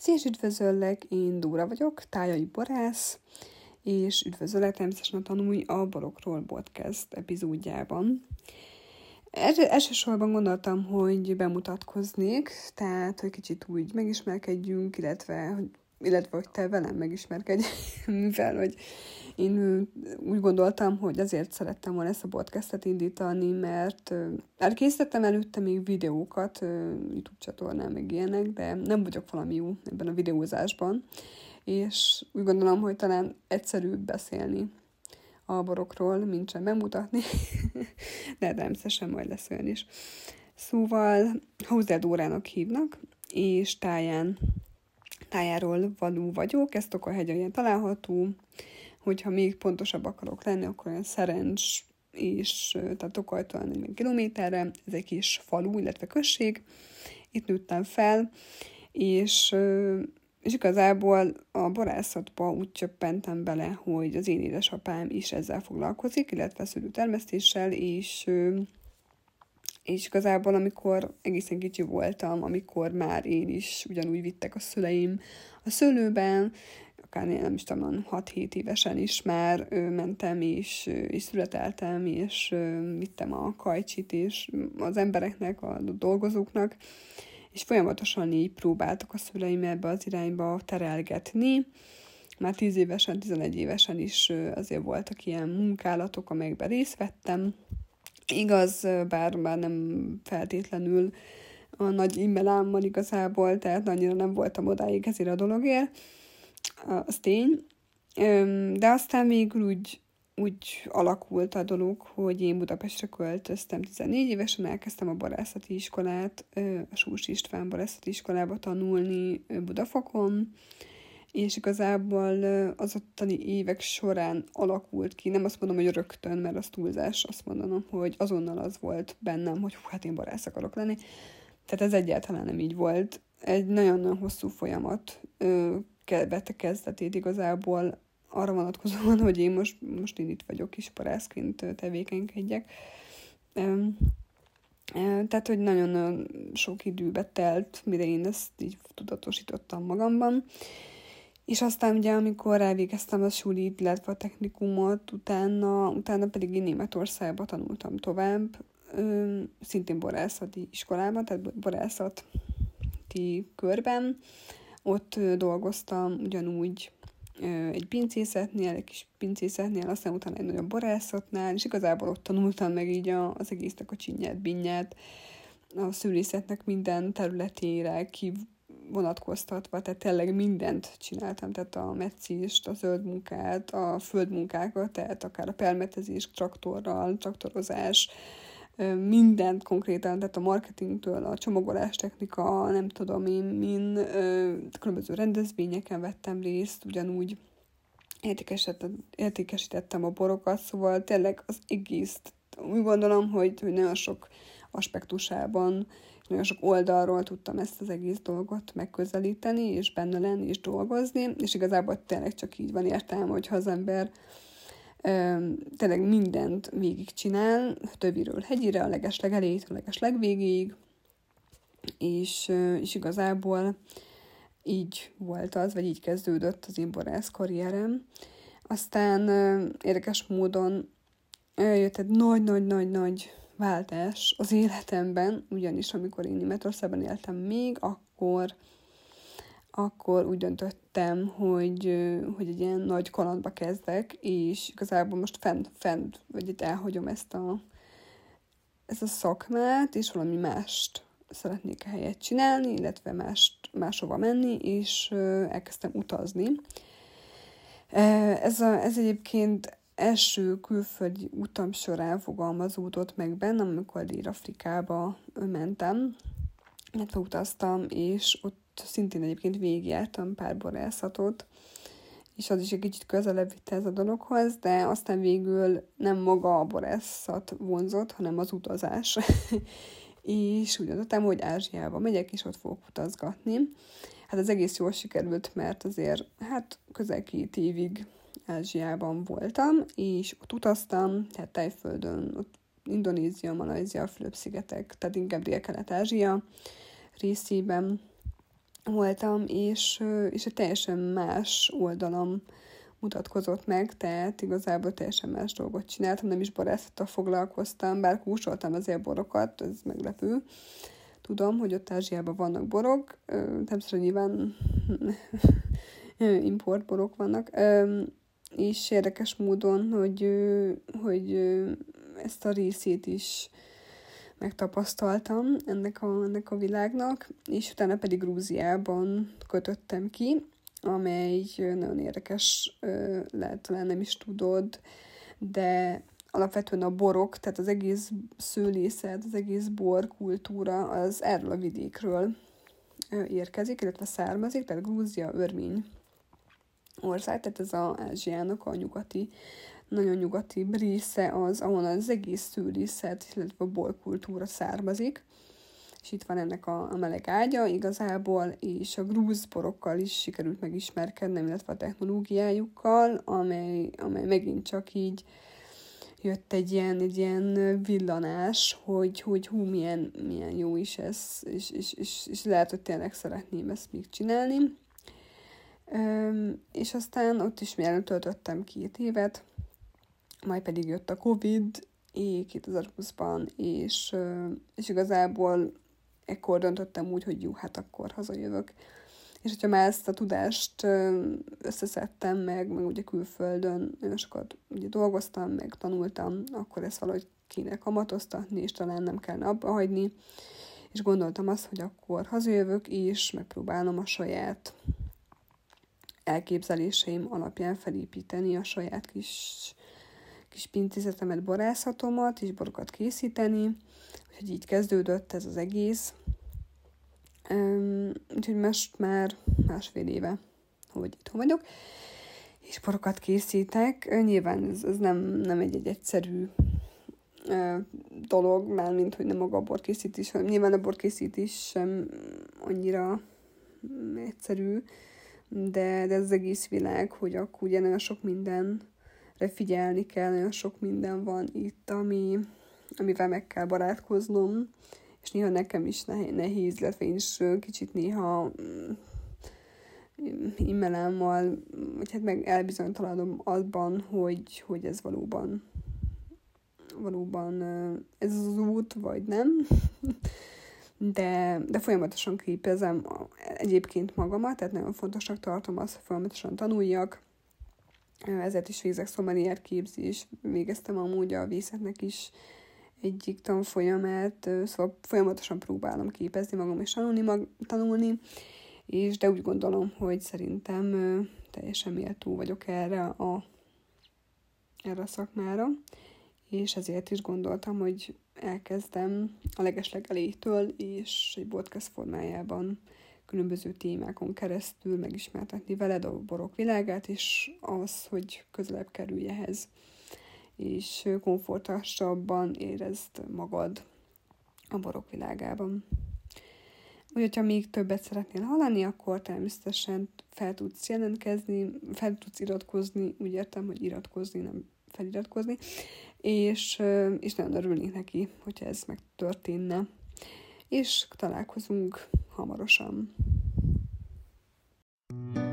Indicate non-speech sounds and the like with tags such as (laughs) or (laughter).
Szia, üdvözöllek, én Dóra vagyok, tájai borász, és üdvözöllek természetesen a Tanulj a Borokról podcast epizódjában. Elsősorban gondoltam, hogy bemutatkoznék, tehát, hogy kicsit úgy megismerkedjünk, illetve, illetve hogy te velem megismerkedj, (laughs) mivel hogy én úgy gondoltam, hogy azért szerettem volna ezt a podcastet indítani, mert elkészítettem előtte még videókat, YouTube csatornán, meg ilyenek, de nem vagyok valami jó ebben a videózásban, és úgy gondolom, hogy talán egyszerűbb beszélni a borokról, mint sem bemutatni, (laughs) de természetesen majd lesz olyan is. Szóval Hauser Dórának hívnak, és táján, tájáról való vagyok, ez Tokahelyen található, hogyha még pontosabb akarok lenni, akkor olyan szerencs és tehát Tokajtól 40 kilométerre, ez egy kis falu, illetve község, itt nőttem fel, és, és igazából a borászatba úgy csöppentem bele, hogy az én édesapám is ezzel foglalkozik, illetve szülőtermesztéssel, és és igazából, amikor egészen kicsi voltam, amikor már én is ugyanúgy vittek a szüleim a szőlőben, akár nem is tudom, 6-7 évesen is már ö, mentem, és, és születeltem, és ö, vittem a kajcsit, és az embereknek, a dolgozóknak, és folyamatosan így próbáltak a szüleim ebbe az irányba terelgetni. Már 10 évesen, 11 évesen is azért voltak ilyen munkálatok, amelyekben részt vettem. Igaz, bár, bár nem feltétlenül a nagy immelámmal igazából, tehát annyira nem voltam odáig ezért a dologért, az tény. De aztán végül úgy, úgy alakult a dolog, hogy én Budapestre költöztem 14 évesen, elkezdtem a barászati iskolát, a Sós István barászati iskolába tanulni Budafokon, és igazából az ottani évek során alakult ki, nem azt mondom, hogy rögtön, mert az túlzás, azt mondanom, hogy azonnal az volt bennem, hogy hú, hát én barász akarok lenni. Tehát ez egyáltalán nem így volt. Egy nagyon-nagyon hosszú folyamat vette kezdetét igazából arra vonatkozóan, hogy én most, most én itt vagyok, parászként tevékenykedjek. Tehát, hogy nagyon sok időbe telt, mire én ezt így tudatosítottam magamban. És aztán ugye, amikor elvégeztem a sulit, illetve a technikumot, utána, utána pedig én Németországba tanultam tovább, szintén borászati iskolában, tehát borászati körben, ott dolgoztam ugyanúgy egy pincészetnél, egy kis pincészetnél, aztán utána egy nagyobb borászatnál, és igazából ott tanultam meg így az egésznek a csinyát, binnyát, a szülészetnek minden területére ki vonatkoztatva, tehát tényleg mindent csináltam, tehát a meccést, a zöld munkát, a földmunkákat, tehát akár a permetezés traktorral, traktorozás, mindent konkrétan, tehát a marketingtől, a csomagolás technika, nem tudom én, min, különböző rendezvényeken vettem részt, ugyanúgy értékesítettem a borokat, szóval tényleg az egész, úgy gondolom, hogy, hogy nagyon sok aspektusában, nagyon sok oldalról tudtam ezt az egész dolgot megközelíteni, és benne lenni, és dolgozni, és igazából tényleg csak így van értelme, hogyha az ember tényleg mindent végigcsinál, töviről hegyire, a legesleg elejétől a legesleg végig, és, és igazából így volt az, vagy így kezdődött az én borász karrierem. Aztán érdekes módon jött egy nagy-nagy-nagy-nagy váltás az életemben, ugyanis amikor én Németországban éltem még, akkor akkor úgy döntöttem, hogy, hogy egy ilyen nagy kalandba kezdek, és igazából most fent, fent vagy itt elhagyom ezt a, ezt a szakmát, és valami mást szeretnék a helyet csinálni, illetve mást, máshova menni, és elkezdtem utazni. Ez, a, ez egyébként első külföldi utam során fogalmazódott meg bennem, amikor Dél-Afrikába mentem, illetve utaztam, és ott szintén egyébként végigjártam pár borászatot, és az is egy kicsit közelebb vitte ez a dologhoz, de aztán végül nem maga a borászat vonzott, hanem az utazás. (laughs) és úgy döntöttem, hogy Ázsiába megyek, és ott fogok utazgatni. Hát az egész jól sikerült, mert azért hát közel két évig Ázsiában voltam, és ott utaztam, tehát Tájföldön, ott Indonézia, Malajzia, Fülöp-szigetek, tehát inkább Dél-Kelet-Ázsia részében, voltam, és, és egy teljesen más oldalam mutatkozott meg, tehát igazából teljesen más dolgot csináltam, nem is borászattal foglalkoztam, bár kúsoltam azért borokat, ez meglepő. Tudom, hogy ott Ázsiában vannak borok, természetesen nyilván (laughs) importborok vannak, és érdekes módon, hogy, hogy ezt a részét is megtapasztaltam ennek a, ennek a világnak, és utána pedig Grúziában kötöttem ki, amely nagyon érdekes, lehet talán nem is tudod, de alapvetően a borok, tehát az egész szőlészet, az egész bor kultúra az erről a vidékről érkezik, illetve származik, tehát Grúzia, örmény ország, tehát ez az Ázsiának a nyugati, nagyon nyugati része az, ahol az egész szőlészet, illetve a borkultúra származik és itt van ennek a, a meleg ágya igazából, és a grúz borokkal is sikerült megismerkednem, illetve a technológiájukkal, amely, amely megint csak így jött egy ilyen, egy ilyen villanás, hogy, hogy hú, milyen, milyen jó is ez, és, és, és, és lehet, hogy tényleg szeretném ezt még csinálni. Üm, és aztán ott is mielőtt töltöttem két évet, majd pedig jött a Covid, 2020-ban, és, és igazából ekkor döntöttem úgy, hogy jó, hát akkor hazajövök. És hogyha már ezt a tudást összeszedtem meg, meg ugye külföldön nagyon sokat ugye dolgoztam, meg tanultam, akkor ezt valahogy kéne kamatoztatni, és talán nem kellene abba hagyni. És gondoltam azt, hogy akkor hazajövök, és megpróbálom a saját elképzeléseim alapján felépíteni a saját kis, kis pincészetemet, borászatomat, és borokat készíteni, Úgyhogy így kezdődött ez az egész. Um, úgyhogy most már másfél éve, hogy itthon vagyok, és porokat készítek. Nyilván ez, ez nem, nem egy, egy egyszerű dolog, mint hogy nem maga a borkészítés, hanem nyilván a borkészítés sem annyira egyszerű, de, de ez az egész világ, hogy akkor ugye nagyon sok mindenre figyelni kell, nagyon sok minden van itt, ami, amivel meg kell barátkoznom, és néha nekem is nehéz, illetve én is kicsit néha mm, immelámmal, vagy hát meg elbizonytalanodom abban, hogy, hogy ez valóban valóban ez az út, vagy nem. (laughs) De, de folyamatosan képezem egyébként magamat, tehát nagyon fontosnak tartom azt, hogy folyamatosan tanuljak, ezért is végzek szomelier képzés, végeztem amúgy a vészetnek is egyik tanfolyamát, szóval folyamatosan próbálom képezni magam és tanulni, mag, tanulni, és de úgy gondolom, hogy szerintem teljesen méltó vagyok erre a, erre a szakmára, és ezért is gondoltam, hogy elkezdem a legeslegelétől, és egy podcast formájában különböző témákon keresztül megismertetni veled a borok világát, és az, hogy közelebb kerülj ehhez és komfortosabban érezd magad a borok világában. Úgy, hogyha még többet szeretnél hallani, akkor természetesen fel tudsz jelentkezni, fel tudsz iratkozni, úgy értem, hogy iratkozni, nem feliratkozni, és, és nagyon örülnék neki, hogyha ez megtörténne. És találkozunk hamarosan. thank you